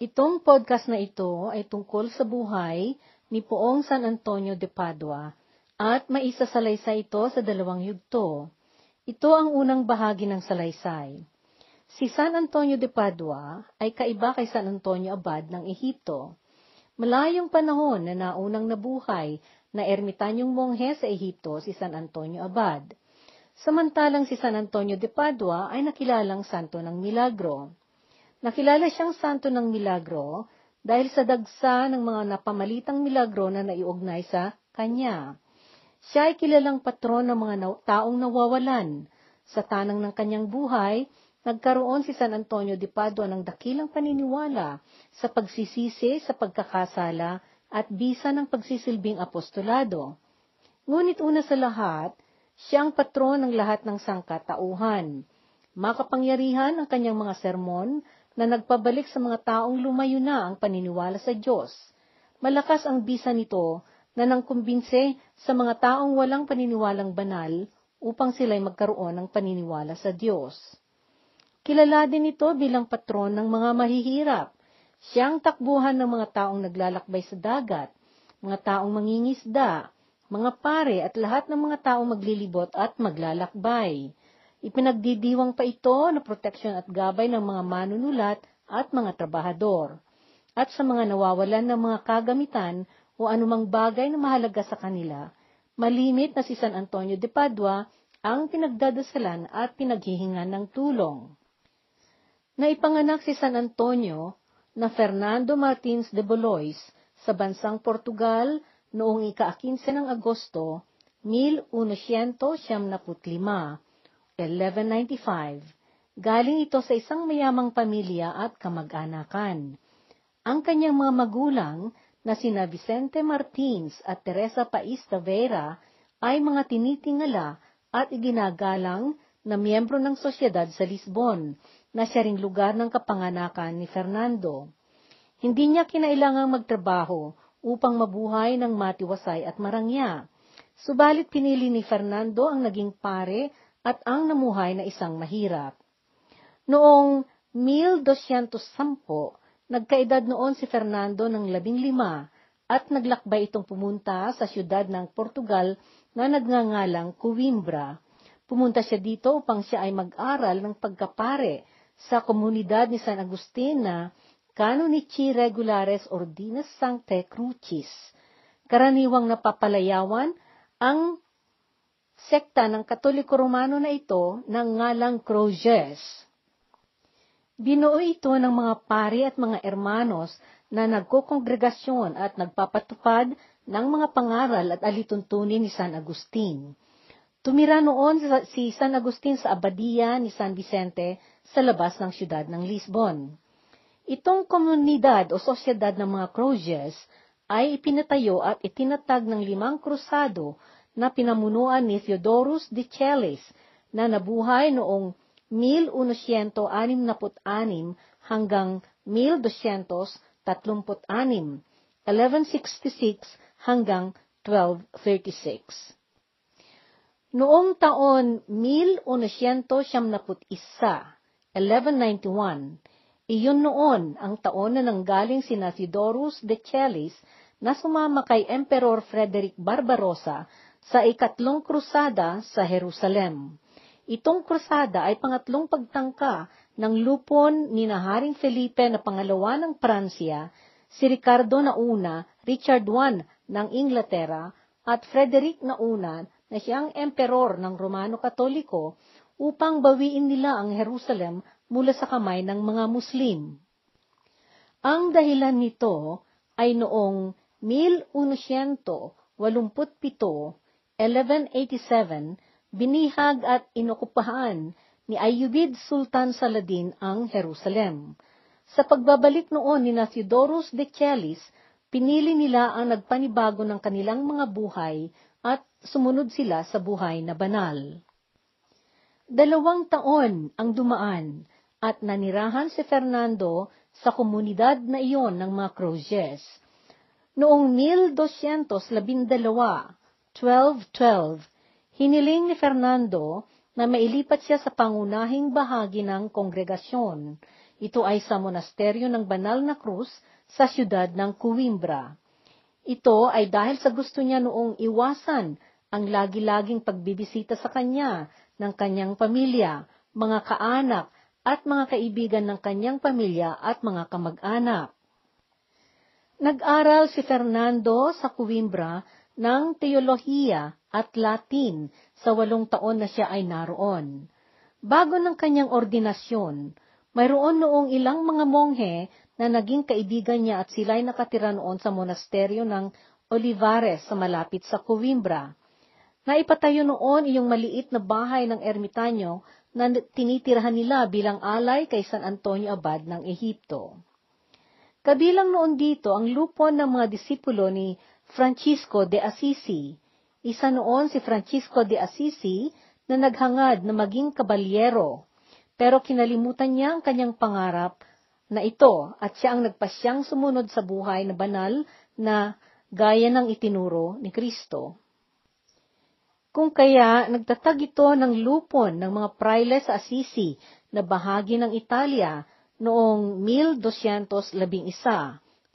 Itong podcast na ito ay tungkol sa buhay ni Poong San Antonio de Padua at maisasalaysay ito sa dalawang yugto. Ito ang unang bahagi ng salaysay. Si San Antonio de Padua ay kaiba kay San Antonio Abad ng Ehipto. Malayong panahon na naunang nabuhay na ermitanyong monghe sa Ehipto si San Antonio Abad. Samantalang si San Antonio de Padua ay nakilalang santo ng milagro. Nakilala siyang santo ng milagro dahil sa dagsa ng mga napamalitang milagro na naiugnay sa kanya. Siya ay kilalang patron ng mga taong nawawalan. Sa tanang ng kanyang buhay, nagkaroon si San Antonio de Padua ng dakilang paniniwala sa pagsisisi sa pagkakasala at bisa ng pagsisilbing apostolado. Ngunit una sa lahat, siya ang patron ng lahat ng sangkatauhan. Makapangyarihan ang kanyang mga sermon na nagpabalik sa mga taong lumayo na ang paniniwala sa Diyos. Malakas ang bisa nito na nang kumbinse sa mga taong walang paniniwalang banal upang sila'y magkaroon ng paniniwala sa Diyos. Kilala din ito bilang patron ng mga mahihirap. Siyang takbuhan ng mga taong naglalakbay sa dagat, mga taong mangingisda, mga pare at lahat ng mga taong maglilibot at maglalakbay. Ipinagdidiwang pa ito na proteksyon at gabay ng mga manunulat at mga trabahador, at sa mga nawawalan ng mga kagamitan o anumang bagay na mahalaga sa kanila, malimit na si San Antonio de Padua ang pinagdadasalan at pinaghihingan ng tulong. Naipanganak si San Antonio na Fernando Martins de Bolois sa bansang Portugal noong ika-15 ng Agosto 1175 1195. Galing ito sa isang mayamang pamilya at kamag-anakan. Ang kanyang mga magulang na sina Vicente Martins at Teresa Pais Tavera ay mga tinitingala at iginagalang na miyembro ng sosyedad sa Lisbon, na siya ring lugar ng kapanganakan ni Fernando. Hindi niya kinailangang magtrabaho upang mabuhay ng matiwasay at marangya. Subalit pinili ni Fernando ang naging pare at ang namuhay na isang mahirap. Noong 1210, nagkaedad noon si Fernando ng labing lima at naglakbay itong pumunta sa siyudad ng Portugal na nagngangalang Coimbra. Pumunta siya dito upang siya ay mag-aral ng pagkapare sa komunidad ni San Agustin na Canonici Regulares Ordinas Sancte Crucis. Karaniwang napapalayawan ang sekta ng Katoliko Romano na ito ng ngalang Croces. Binuo ito ng mga pari at mga hermanos na nagkokongregasyon at nagpapatupad ng mga pangaral at alituntunin ni San Agustin. Tumira noon si San Agustin sa Abadia ni San Vicente sa labas ng siyudad ng Lisbon. Itong komunidad o sosyedad ng mga Croces ay ipinatayo at itinatag ng limang krusado na pinamunuan ni Theodorus de Celis na nabuhay noong 1166 hanggang 1236, 1166 hanggang 1236. Noong taon 1191, 1191, iyon noon ang taon na nanggaling si Theodorus de Celis na sumama kay Emperor Frederick Barbarossa sa ikatlong krusada sa Jerusalem. Itong krusada ay pangatlong pagtangka ng lupon ni Haring Felipe na pangalawa ng Pransya, si Ricardo na una, Richard I ng Inglaterra, at Frederick na una na siyang emperor ng Romano Katoliko upang bawiin nila ang Jerusalem mula sa kamay ng mga Muslim. Ang dahilan nito ay noong 1187 1187, binihag at inukupahan ni Ayyubid Sultan Saladin ang Jerusalem. Sa pagbabalik noon ni Theodorus de Celis, pinili nila ang nagpanibago ng kanilang mga buhay at sumunod sila sa buhay na banal. Dalawang taon ang dumaan at nanirahan si Fernando sa komunidad na iyon ng mga Croces. Noong 1212, 1212, hiniling ni Fernando na mailipat siya sa pangunahing bahagi ng kongregasyon. Ito ay sa monasteryo ng Banal na Cruz sa siyudad ng Coimbra. Ito ay dahil sa gusto niya noong iwasan ang lagi-laging pagbibisita sa kanya ng kanyang pamilya, mga kaanak, at mga kaibigan ng kanyang pamilya at mga kamag-anak. Nag-aral si Fernando sa Coimbra ng teolohiya at Latin sa walong taon na siya ay naroon. Bago ng kanyang ordinasyon, mayroon noong ilang mga monghe na naging kaibigan niya at sila'y nakatira noon sa monasteryo ng Olivares sa malapit sa Coimbra. Naipatayo noon iyong maliit na bahay ng ermitanyo na tinitirahan nila bilang alay kay San Antonio Abad ng Ehipto. Kabilang noon dito ang lupon ng mga disipulo ni Francisco de Assisi. Isa noon si Francisco de Assisi na naghangad na maging kabalyero, pero kinalimutan niya ang kanyang pangarap na ito at siya ang nagpasyang sumunod sa buhay na banal na gaya ng itinuro ni Kristo. Kung kaya nagtatag ito ng lupon ng mga praile sa Assisi na bahagi ng Italia noong 1211,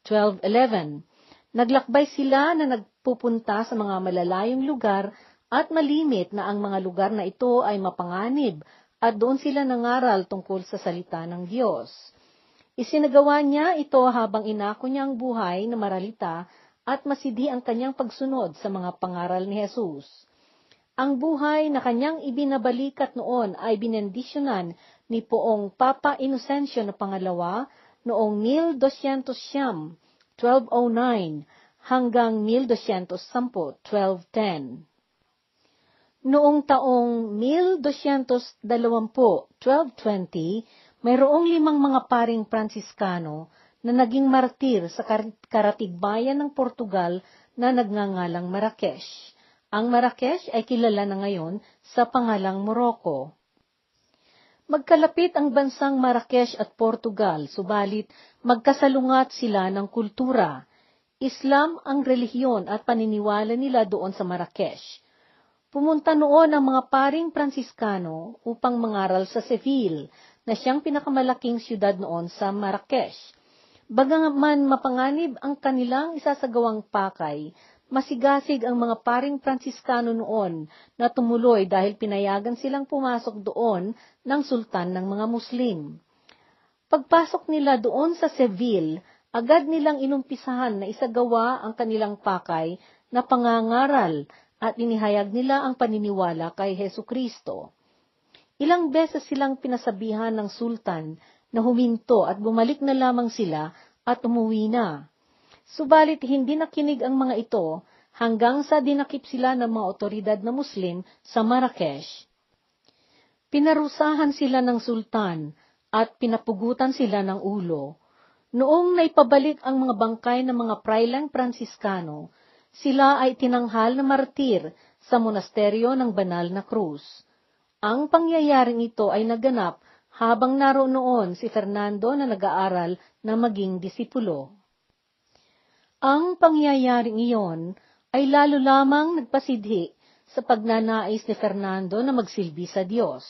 1211. Naglakbay sila na nagpupunta sa mga malalayong lugar at malimit na ang mga lugar na ito ay mapanganib at doon sila nangaral tungkol sa salita ng Diyos. Isinagawa niya ito habang inako niya ang buhay na maralita at masidhi ang kanyang pagsunod sa mga pangaral ni Jesus. Ang buhay na kanyang ibinabalikat noon ay binendisyonan ni Poong Papa Inocencio na pangalawa noong 1200 siyam, 1209, hanggang 1210, 1210. Noong taong 1220, 1220, mayroong limang mga paring Pransiskano na naging martir sa karatigbayan ng Portugal na nagngangalang Marrakesh. Ang Marrakesh ay kilala na ngayon sa pangalang Morocco. Magkalapit ang bansang Marrakesh at Portugal, subalit magkasalungat sila ng kultura. Islam ang relihiyon at paniniwala nila doon sa Marrakesh. Pumunta noon ang mga paring Pransiskano upang mangaral sa Seville, na siyang pinakamalaking siyudad noon sa Marrakesh. Bagaman mapanganib ang kanilang isasagawang pakay, masigasig ang mga paring Pransiskano noon na tumuloy dahil pinayagan silang pumasok doon ng sultan ng mga Muslim. Pagpasok nila doon sa Seville, agad nilang inumpisahan na isagawa ang kanilang pakay na pangangaral at inihayag nila ang paniniwala kay Heso Kristo. Ilang beses silang pinasabihan ng sultan na huminto at bumalik na lamang sila at umuwi na. Subalit hindi nakinig ang mga ito hanggang sa dinakip sila ng mga otoridad na Muslim sa Marrakesh. Pinarusahan sila ng sultan at pinapugutan sila ng ulo. Noong naipabalik ang mga bangkay ng mga prailang Pransiskano, sila ay tinanghal na martir sa monasteryo ng Banal na Cruz. Ang pangyayaring ito ay naganap habang naroon noon si Fernando na nag-aaral na maging disipulo. Ang pangyayaring iyon ay lalo lamang nagpasidhi sa pagnanais ni Fernando na magsilbi sa Diyos.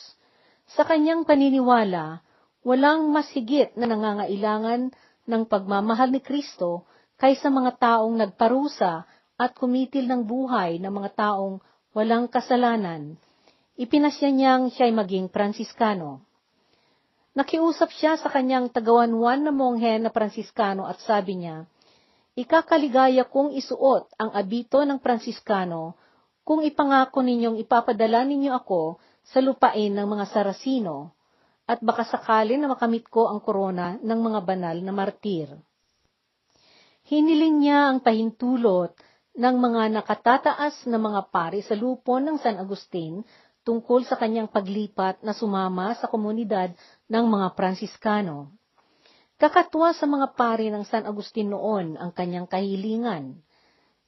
Sa kanyang paniniwala, walang mas higit na nangangailangan ng pagmamahal ni Kristo kaysa mga taong nagparusa at kumitil ng buhay ng mga taong walang kasalanan ipinasya niyang siya'y maging Pransiskano. Nakiusap siya sa kanyang tagawanwan na monghe na Pransiskano at sabi niya, Ikakaligaya kong isuot ang abito ng Pransiskano kung ipangako ninyong ipapadala ninyo ako sa lupain ng mga Sarasino, at baka sakali na makamit ko ang korona ng mga banal na martir. Hiniling niya ang pahintulot ng mga nakatataas na mga pari sa lupon ng San Agustin tungkol sa kanyang paglipat na sumama sa komunidad ng mga Pransiskano. Kakatwa sa mga pari ng San Agustin noon ang kanyang kahilingan.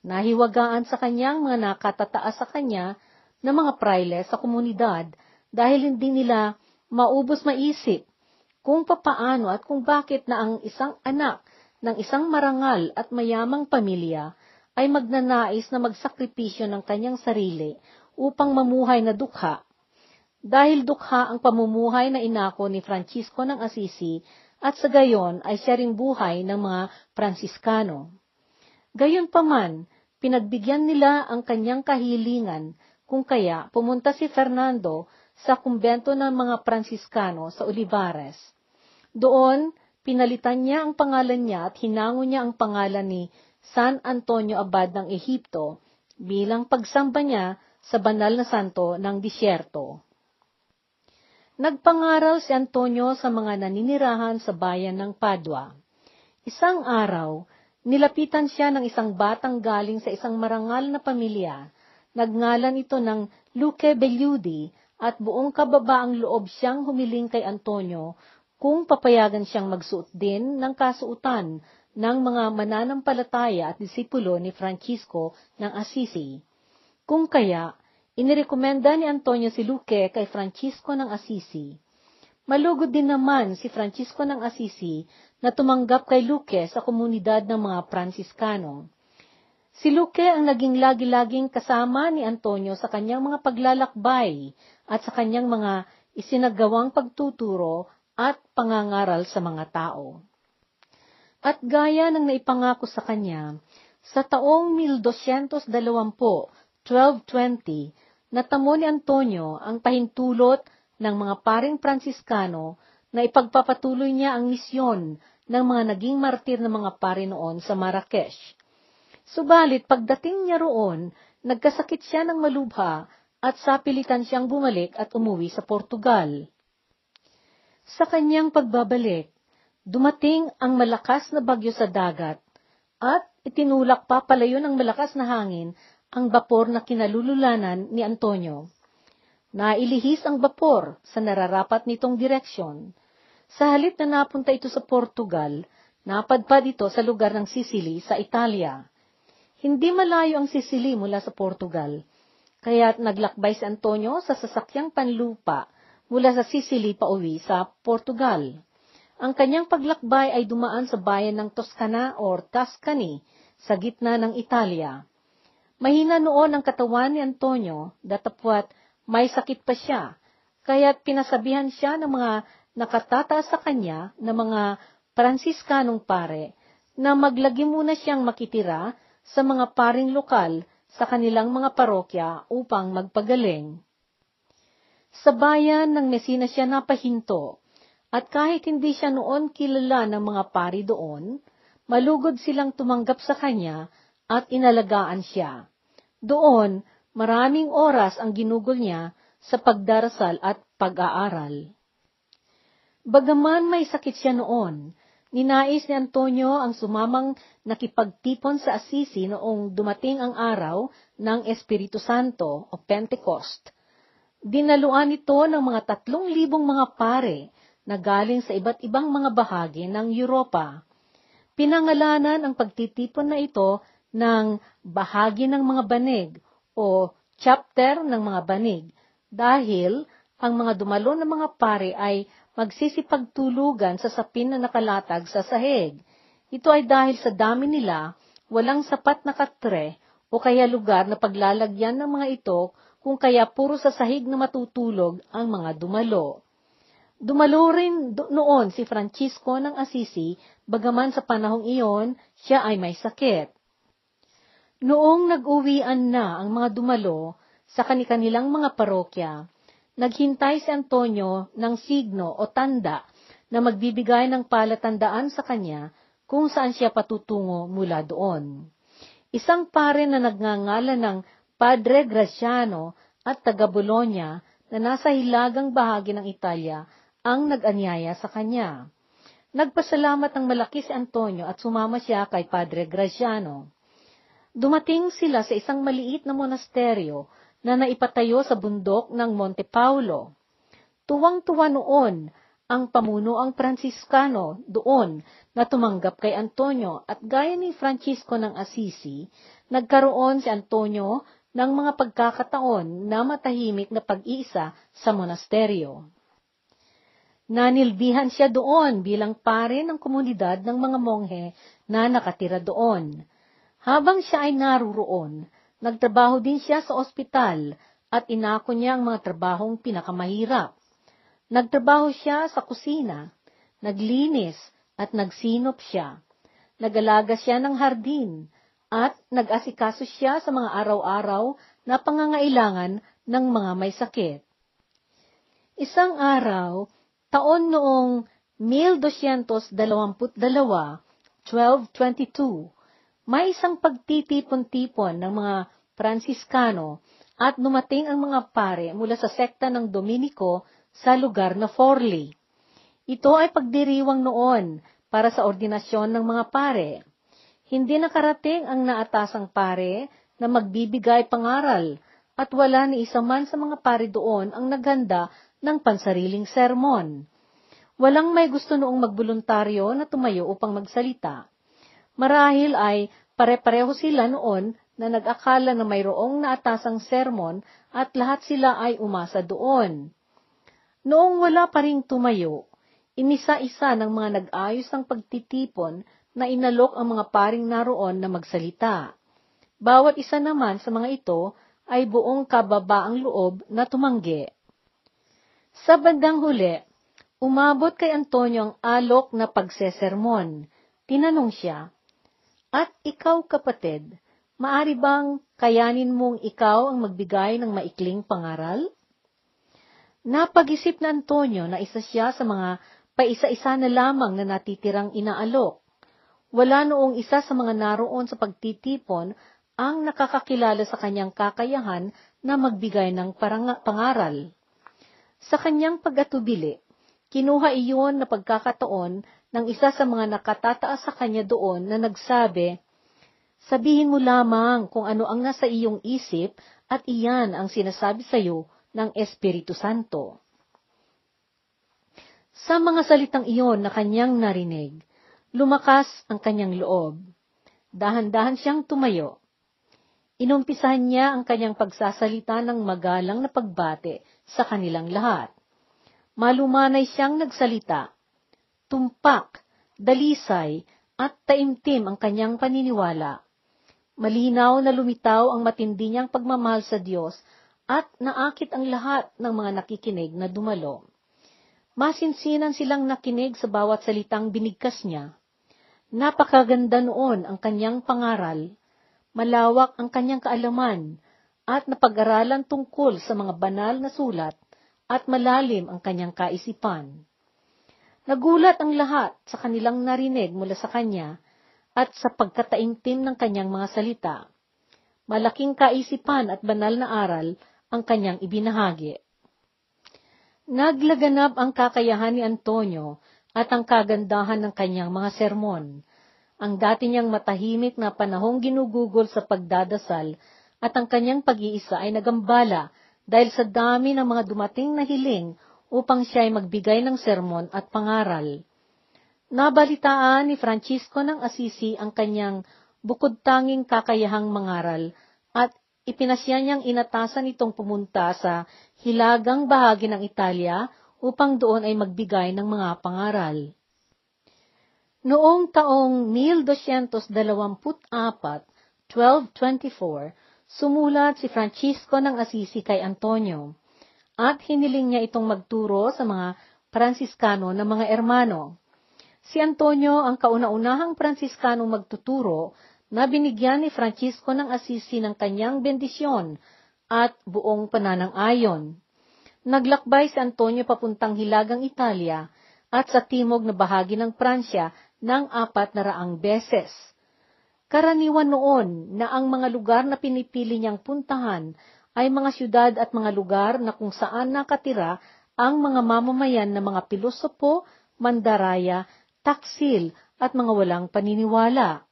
Nahiwagaan sa kanyang mga nakatataas sa kanya ng mga praile sa komunidad dahil hindi nila maubos maisip kung papaano at kung bakit na ang isang anak ng isang marangal at mayamang pamilya ay magnanais na magsakripisyo ng kanyang sarili upang mamuhay na dukha. Dahil dukha ang pamumuhay na inako ni Francisco ng Assisi at sa gayon ay siya ring buhay ng mga Pransiskano. Gayon paman, pinagbigyan nila ang kanyang kahilingan kung kaya pumunta si Fernando sa kumbento ng mga Pransiskano sa Olivares. Doon, pinalitan niya ang pangalan niya at hinango niya ang pangalan ni San Antonio Abad ng Ehipto bilang pagsamba niya sa banal na santo ng disyerto. Nagpangaral si Antonio sa mga naninirahan sa bayan ng Padua. Isang araw, nilapitan siya ng isang batang galing sa isang marangal na pamilya. Nagngalan ito ng Luque Belludi at buong kababaang loob siyang humiling kay Antonio kung papayagan siyang magsuot din ng kasuutan ng mga mananampalataya at disipulo ni Francisco ng Assisi. Kung kaya, Inirekomenda ni Antonio si Luque kay Francisco ng Assisi. Malugod din naman si Francisco ng Assisi na tumanggap kay Luque sa komunidad ng mga Pransiskano. Si Luque ang naging lagi-laging kasama ni Antonio sa kanyang mga paglalakbay at sa kanyang mga isinagawang pagtuturo at pangangaral sa mga tao. At gaya ng naipangako sa kanya, sa taong 1220, 1220, natamo ni Antonio ang pahintulot ng mga paring Pransiskano na ipagpapatuloy niya ang misyon ng mga naging martir ng mga pare noon sa Marrakesh. Subalit pagdating niya roon, nagkasakit siya ng malubha at sapilitan siyang bumalik at umuwi sa Portugal. Sa kanyang pagbabalik, dumating ang malakas na bagyo sa dagat at itinulak pa palayo ng malakas na hangin ang bapor na kinalululanan ni Antonio. Nailihis ang bapor sa nararapat nitong direksyon. Sa halip na napunta ito sa Portugal, napadpad ito sa lugar ng Sicily sa Italia. Hindi malayo ang Sicily mula sa Portugal, kaya't naglakbay si Antonio sa sasakyang panlupa mula sa Sicily pauwi sa Portugal. Ang kanyang paglakbay ay dumaan sa bayan ng Toscana or Tuscany sa gitna ng Italia. Mahina noon ang katawan ni Antonio, datapwat may sakit pa siya, kaya't pinasabihan siya ng mga nakatataas sa kanya na mga Pransiskanong pare na maglagi muna siyang makitira sa mga paring lokal sa kanilang mga parokya upang magpagaling. Sa bayan ng Messina siya napahinto, at kahit hindi siya noon kilala ng mga pari doon, malugod silang tumanggap sa kanya at inalagaan siya. Doon, maraming oras ang ginugol niya sa pagdarasal at pag-aaral. Bagaman may sakit siya noon, ninais ni Antonio ang sumamang nakipagtipon sa Assisi noong dumating ang araw ng Espiritu Santo o Pentecost. Dinaluan ito ng mga tatlong libong mga pare na galing sa iba't ibang mga bahagi ng Europa. Pinangalanan ang pagtitipon na ito ng bahagi ng mga banig o chapter ng mga banig dahil ang mga dumalo ng mga pare ay magsisipagtulugan sa sapin na nakalatag sa sahig. Ito ay dahil sa dami nila, walang sapat na katre o kaya lugar na paglalagyan ng mga ito kung kaya puro sa sahig na matutulog ang mga dumalo. Dumalo rin noon si Francisco ng Assisi, bagaman sa panahong iyon, siya ay may sakit. Noong nag-uwian na ang mga dumalo sa kanilang mga parokya, naghintay si Antonio ng signo o tanda na magbibigay ng palatandaan sa kanya kung saan siya patutungo mula doon. Isang pare na nagngangalan ng Padre Graciano at taga Bologna na nasa hilagang bahagi ng Italia ang nag-anyaya sa kanya. Nagpasalamat ng malaki si Antonio at sumama siya kay Padre Graciano. Dumating sila sa isang maliit na monasteryo na naipatayo sa bundok ng Monte Paulo. Tuwang-tuwa noon ang pamuno ang Franciscano doon na tumanggap kay Antonio at gaya ni Francisco ng Assisi, nagkaroon si Antonio ng mga pagkakataon na matahimik na pag-iisa sa monasteryo. Nanilbihan siya doon bilang pare ng komunidad ng mga monghe na nakatira doon. Habang siya ay naruroon, nagtrabaho din siya sa ospital at inako niya ang mga trabahong pinakamahirap. Nagtrabaho siya sa kusina. naglinis, at nagsinop siya. Nagalaga siya ng hardin, at nag-asikaso siya sa mga araw-araw na pangangailangan ng mga may sakit. Isang araw, taon noong 1222, 1222, may isang pagtitipon-tipon ng mga Pransiskano at dumating ang mga pare mula sa sekta ng Dominico sa lugar na Forli. Ito ay pagdiriwang noon para sa ordinasyon ng mga pare. Hindi nakarating ang naatasang pare na magbibigay pangaral at wala ni isa man sa mga pare doon ang naganda ng pansariling sermon. Walang may gusto noong magboluntaryo na tumayo upang magsalita. Marahil ay pare-pareho sila noon na nag-akala na mayroong naatasang sermon at lahat sila ay umasa doon. Noong wala pa ring tumayo, inisa-isa ng mga nag-ayos ng pagtitipon na inalok ang mga paring naroon na magsalita. Bawat isa naman sa mga ito ay buong kababaang loob na tumanggi. Sa bandang huli, umabot kay Antonio ang alok na pagsesermon. Tinanong siya, At ikaw kapatid, Maari bang kayanin mong ikaw ang magbigay ng maikling pangaral? Napag-isip na Antonio na isa siya sa mga paisa-isa na lamang na natitirang inaalok. Wala noong isa sa mga naroon sa pagtitipon ang nakakakilala sa kanyang kakayahan na magbigay ng parang pangaral. Sa kanyang pag-atubili, kinuha iyon na pagkakataon ng isa sa mga nakatataas sa kanya doon na nagsabi, Sabihin mo lamang kung ano ang nasa iyong isip at iyan ang sinasabi sa iyo ng Espiritu Santo. Sa mga salitang iyon na kanyang narinig, lumakas ang kanyang loob. Dahan-dahan siyang tumayo. Inumpisahan niya ang kanyang pagsasalita ng magalang na pagbate sa kanilang lahat. Malumanay siyang nagsalita. Tumpak, dalisay, at taimtim ang kanyang paniniwala Malinaw na lumitaw ang matindi niyang pagmamahal sa Diyos at naakit ang lahat ng mga nakikinig na dumalo. Masinsinan silang nakinig sa bawat salitang binigkas niya. Napakaganda noon ang kanyang pangaral, malawak ang kanyang kaalaman, at napag-aralan tungkol sa mga banal na sulat at malalim ang kanyang kaisipan. Nagulat ang lahat sa kanilang narinig mula sa kanya at sa pagkataimtim ng kanyang mga salita. Malaking kaisipan at banal na aral ang kanyang ibinahagi. Naglaganap ang kakayahan ni Antonio at ang kagandahan ng kanyang mga sermon. Ang dati niyang matahimik na panahong ginugugol sa pagdadasal at ang kanyang pag-iisa ay nagambala dahil sa dami ng mga dumating na hiling upang siya ay magbigay ng sermon at pangaral. Nabalitaan ni Francisco ng Assisi ang kanyang bukod tanging kakayahang mangaral at ipinasya niyang inatasan itong pumunta sa hilagang bahagi ng Italia upang doon ay magbigay ng mga pangaral. Noong taong 1224, 1224, sumulat si Francisco ng Assisi kay Antonio at hiniling niya itong magturo sa mga Pransiskano na mga ermano. Si Antonio ang kauna-unahang Pransiskanong magtuturo na binigyan ni Francisco ng Assisi ng kanyang bendisyon at buong pananang-ayon. Naglakbay si Antonio papuntang Hilagang Italia at sa timog na bahagi ng Pransya ng apat na raang beses. Karaniwan noon na ang mga lugar na pinipili niyang puntahan ay mga syudad at mga lugar na kung saan nakatira ang mga mamamayan na mga pilosopo, mandaraya taksil at mga walang paniniwala.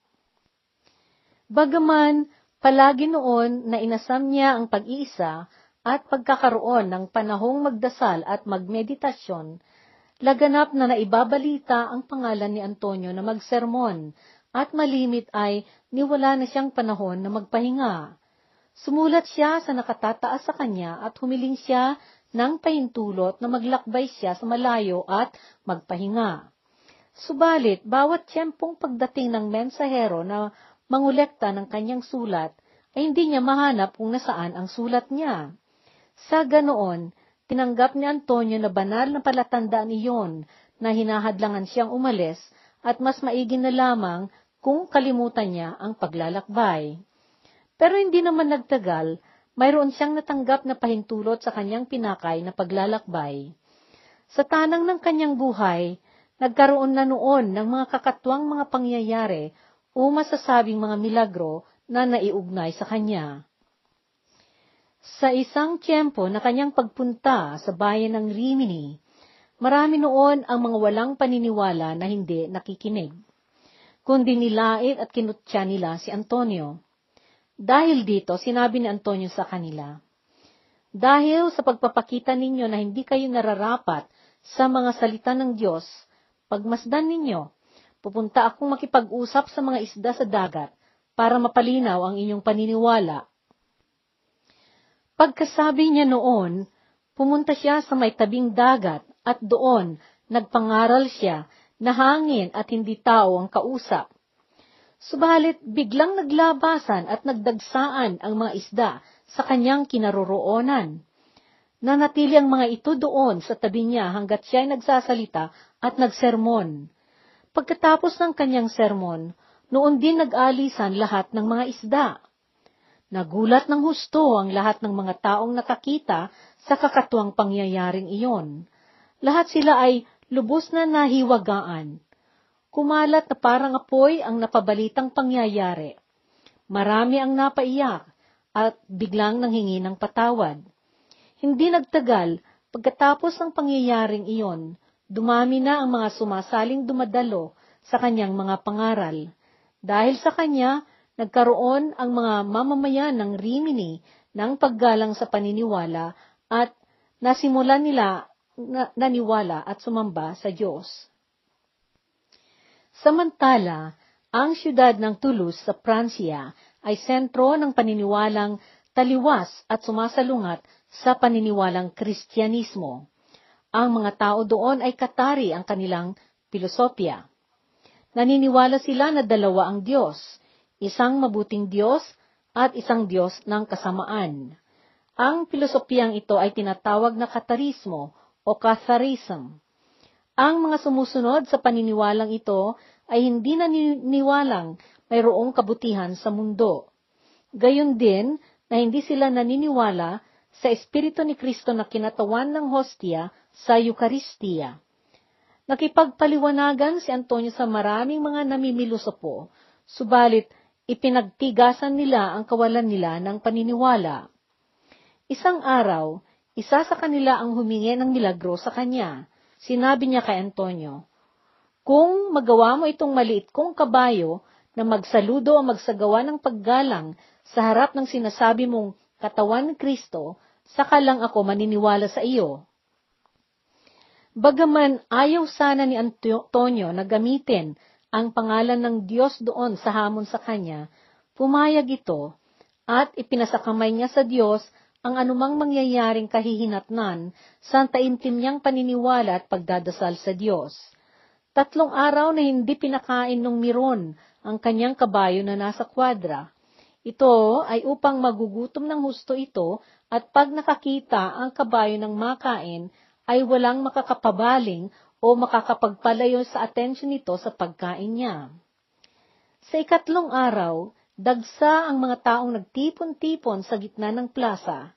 Bagaman, palagi noon na inasam niya ang pag-iisa at pagkakaroon ng panahong magdasal at magmeditasyon, laganap na naibabalita ang pangalan ni Antonio na magsermon at malimit ay niwala na siyang panahon na magpahinga. Sumulat siya sa nakatataas sa kanya at humiling siya ng pahintulot na maglakbay siya sa malayo at magpahinga. Subalit, bawat tiyempong pagdating ng mensahero na mangulekta ng kanyang sulat, ay hindi niya mahanap kung nasaan ang sulat niya. Sa ganoon, tinanggap ni Antonio na banal na palatandaan iyon na hinahadlangan siyang umalis at mas maigi na lamang kung kalimutan niya ang paglalakbay. Pero hindi naman nagtagal, mayroon siyang natanggap na pahintulot sa kanyang pinakay na paglalakbay. Sa tanang ng kanyang buhay, nagkaroon na noon ng mga kakatwang mga pangyayari o masasabing mga milagro na naiugnay sa kanya. Sa isang tiyempo na kanyang pagpunta sa bayan ng Rimini, marami noon ang mga walang paniniwala na hindi nakikinig, kundi nilait at kinutya nila si Antonio. Dahil dito, sinabi ni Antonio sa kanila, Dahil sa pagpapakita ninyo na hindi kayo nararapat sa mga salita ng Diyos, pagmasdan ninyo, pupunta akong makipag-usap sa mga isda sa dagat para mapalinaw ang inyong paniniwala Pagkasabi niya noon, pumunta siya sa may tabing dagat at doon nagpangaral siya na hangin at hindi tao ang kausap. Subalit biglang naglabasan at nagdagsaan ang mga isda sa kanyang kinaroroonan. Nanatili ang mga ito doon sa tabi niya hanggat siya ay nagsasalita at nagsermon. Pagkatapos ng kanyang sermon, noon din nag-alisan lahat ng mga isda. Nagulat ng husto ang lahat ng mga taong nakakita sa kakatuwang pangyayaring iyon. Lahat sila ay lubos na nahiwagaan. Kumalat na parang apoy ang napabalitang pangyayari. Marami ang napaiyak at biglang nanghingi ng patawad. Hindi nagtagal, pagkatapos ng pangyayaring iyon, dumami na ang mga sumasaling dumadalo sa kanyang mga pangaral. Dahil sa kanya, nagkaroon ang mga mamamayan ng Rimini ng paggalang sa paniniwala at nasimulan nila na, naniwala at sumamba sa Diyos. Samantala, ang siyudad ng Toulouse sa Pransya ay sentro ng paniniwalang taliwas at sumasalungat sa paniniwalang Kristyanismo. Ang mga tao doon ay katari ang kanilang filosofya. Naniniwala sila na dalawa ang Diyos, isang mabuting Diyos at isang Diyos ng kasamaan. Ang filosopiyang ito ay tinatawag na katarismo o Catharism. Ang mga sumusunod sa paniniwalang ito ay hindi naniniwalang mayroong kabutihan sa mundo. Gayon din na hindi sila naniniwala sa Espiritu ni Kristo na kinatawan ng hostia sa Eucharistia. Nakipagpaliwanagan si Antonio sa maraming mga namimilosopo, subalit ipinagtigasan nila ang kawalan nila ng paniniwala. Isang araw, isa sa kanila ang humingi ng milagro sa kanya. Sinabi niya kay Antonio, Kung magawa mo itong maliit kong kabayo na magsaludo o magsagawa ng paggalang sa harap ng sinasabi mong katawan ni Kristo, saka lang ako maniniwala sa iyo. Bagaman ayaw sana ni Antonio na gamitin ang pangalan ng Diyos doon sa hamon sa kanya, pumayag ito at ipinasakamay niya sa Diyos ang anumang mangyayaring kahihinatnan sa taimtim niyang paniniwala at pagdadasal sa Diyos. Tatlong araw na hindi pinakain ng miron ang kanyang kabayo na nasa kwadra. Ito ay upang magugutom ng husto ito at pag nakakita ang kabayo ng makain ay walang makakapabaling o makakapagpalayo sa atensyon nito sa pagkain niya. Sa ikatlong araw, dagsa ang mga taong nagtipon-tipon sa gitna ng plaza.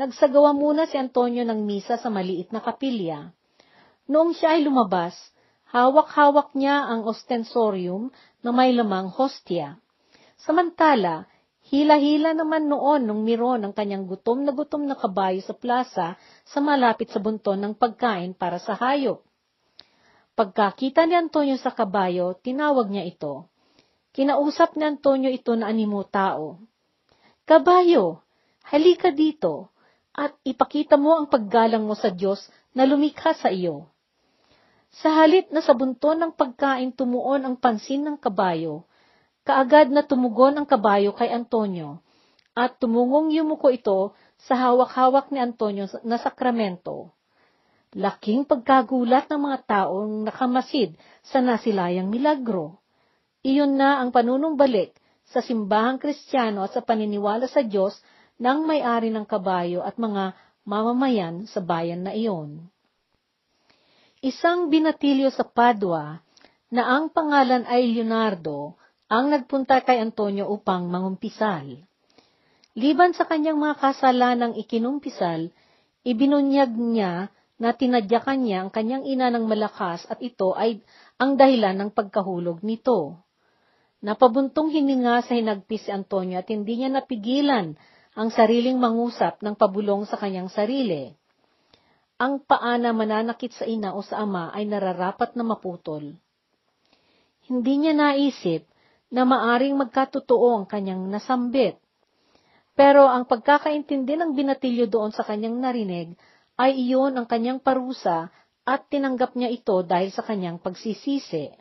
Nagsagawa muna si Antonio ng misa sa maliit na kapilya. Noong siya ay lumabas, hawak-hawak niya ang ostensorium na may lamang hostia. Samantala, hila-hila naman noon nung miron ang kanyang gutom na gutom na kabayo sa plaza sa malapit sa bunton ng pagkain para sa hayop. Pagkakita ni Antonio sa kabayo, tinawag niya ito. Kinausap ni Antonio ito na animo tao. Kabayo, halika dito at ipakita mo ang paggalang mo sa Diyos na lumikha sa iyo. Sa halip na sa bunton ng pagkain tumuon ang pansin ng kabayo, kaagad na tumugon ang kabayo kay Antonio, at tumungong yumuko ito sa hawak-hawak ni Antonio na sakramento. Laking pagkagulat ng mga taong nakamasid sa nasilayang milagro. Iyon na ang panunumbalik sa simbahang kristyano at sa paniniwala sa Diyos ng may-ari ng kabayo at mga mamamayan sa bayan na iyon. Isang binatilyo sa Padua na ang pangalan ay Leonardo ang nagpunta kay Antonio upang mangumpisal. Liban sa kanyang mga kasalanang ikinumpisal, ibinunyag niya na tinadyakan niya ang kanyang ina ng malakas at ito ay ang dahilan ng pagkahulog nito. Napabuntong hininga sa hinagpis si Antonio at hindi niya napigilan ang sariling mangusap ng pabulong sa kanyang sarili. Ang paa na mananakit sa ina o sa ama ay nararapat na maputol. Hindi niya naisip na maaring magkatotoo ang kanyang nasambit. Pero ang pagkakaintindi ng binatilyo doon sa kanyang narinig ay iyon ang kanyang parusa at tinanggap niya ito dahil sa kanyang pagsisisi.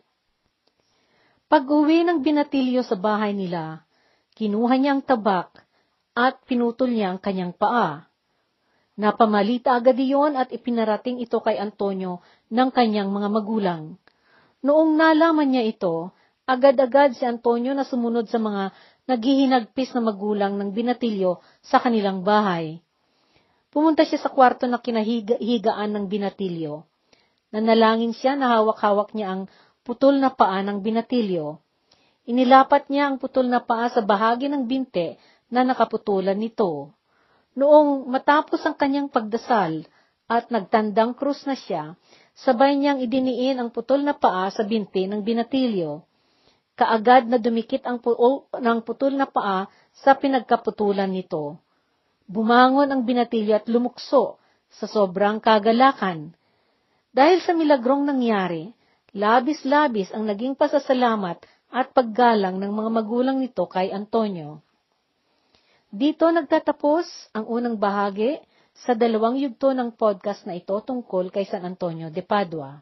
Pag-uwi ng binatilyo sa bahay nila, kinuha niya ang tabak at pinutol niya ang kanyang paa. Napamalita agad iyon at ipinarating ito kay Antonio ng kanyang mga magulang. Noong nalaman niya ito, agad-agad si Antonio na sumunod sa mga naghihinagpis na magulang ng binatilyo sa kanilang bahay. Pumunta siya sa kwarto na kinahigaan ng binatilyo. Nanalangin siya na hawak-hawak niya ang putol na paa ng binatilyo. Inilapat niya ang putol na paa sa bahagi ng binte na nakaputulan nito. Noong matapos ang kanyang pagdasal at nagtandang krus na siya, sabay niyang idiniin ang putol na paa sa binti ng binatilyo. Kaagad na dumikit ang pu- ng putol na paa sa pinagkaputulan nito. Bumangon ang binatilyo at lumukso sa sobrang kagalakan. Dahil sa milagrong nangyari, labis-labis ang naging pasasalamat at paggalang ng mga magulang nito kay Antonio. Dito nagtatapos ang unang bahagi sa dalawang yugto ng podcast na ito tungkol kay San Antonio de Padua.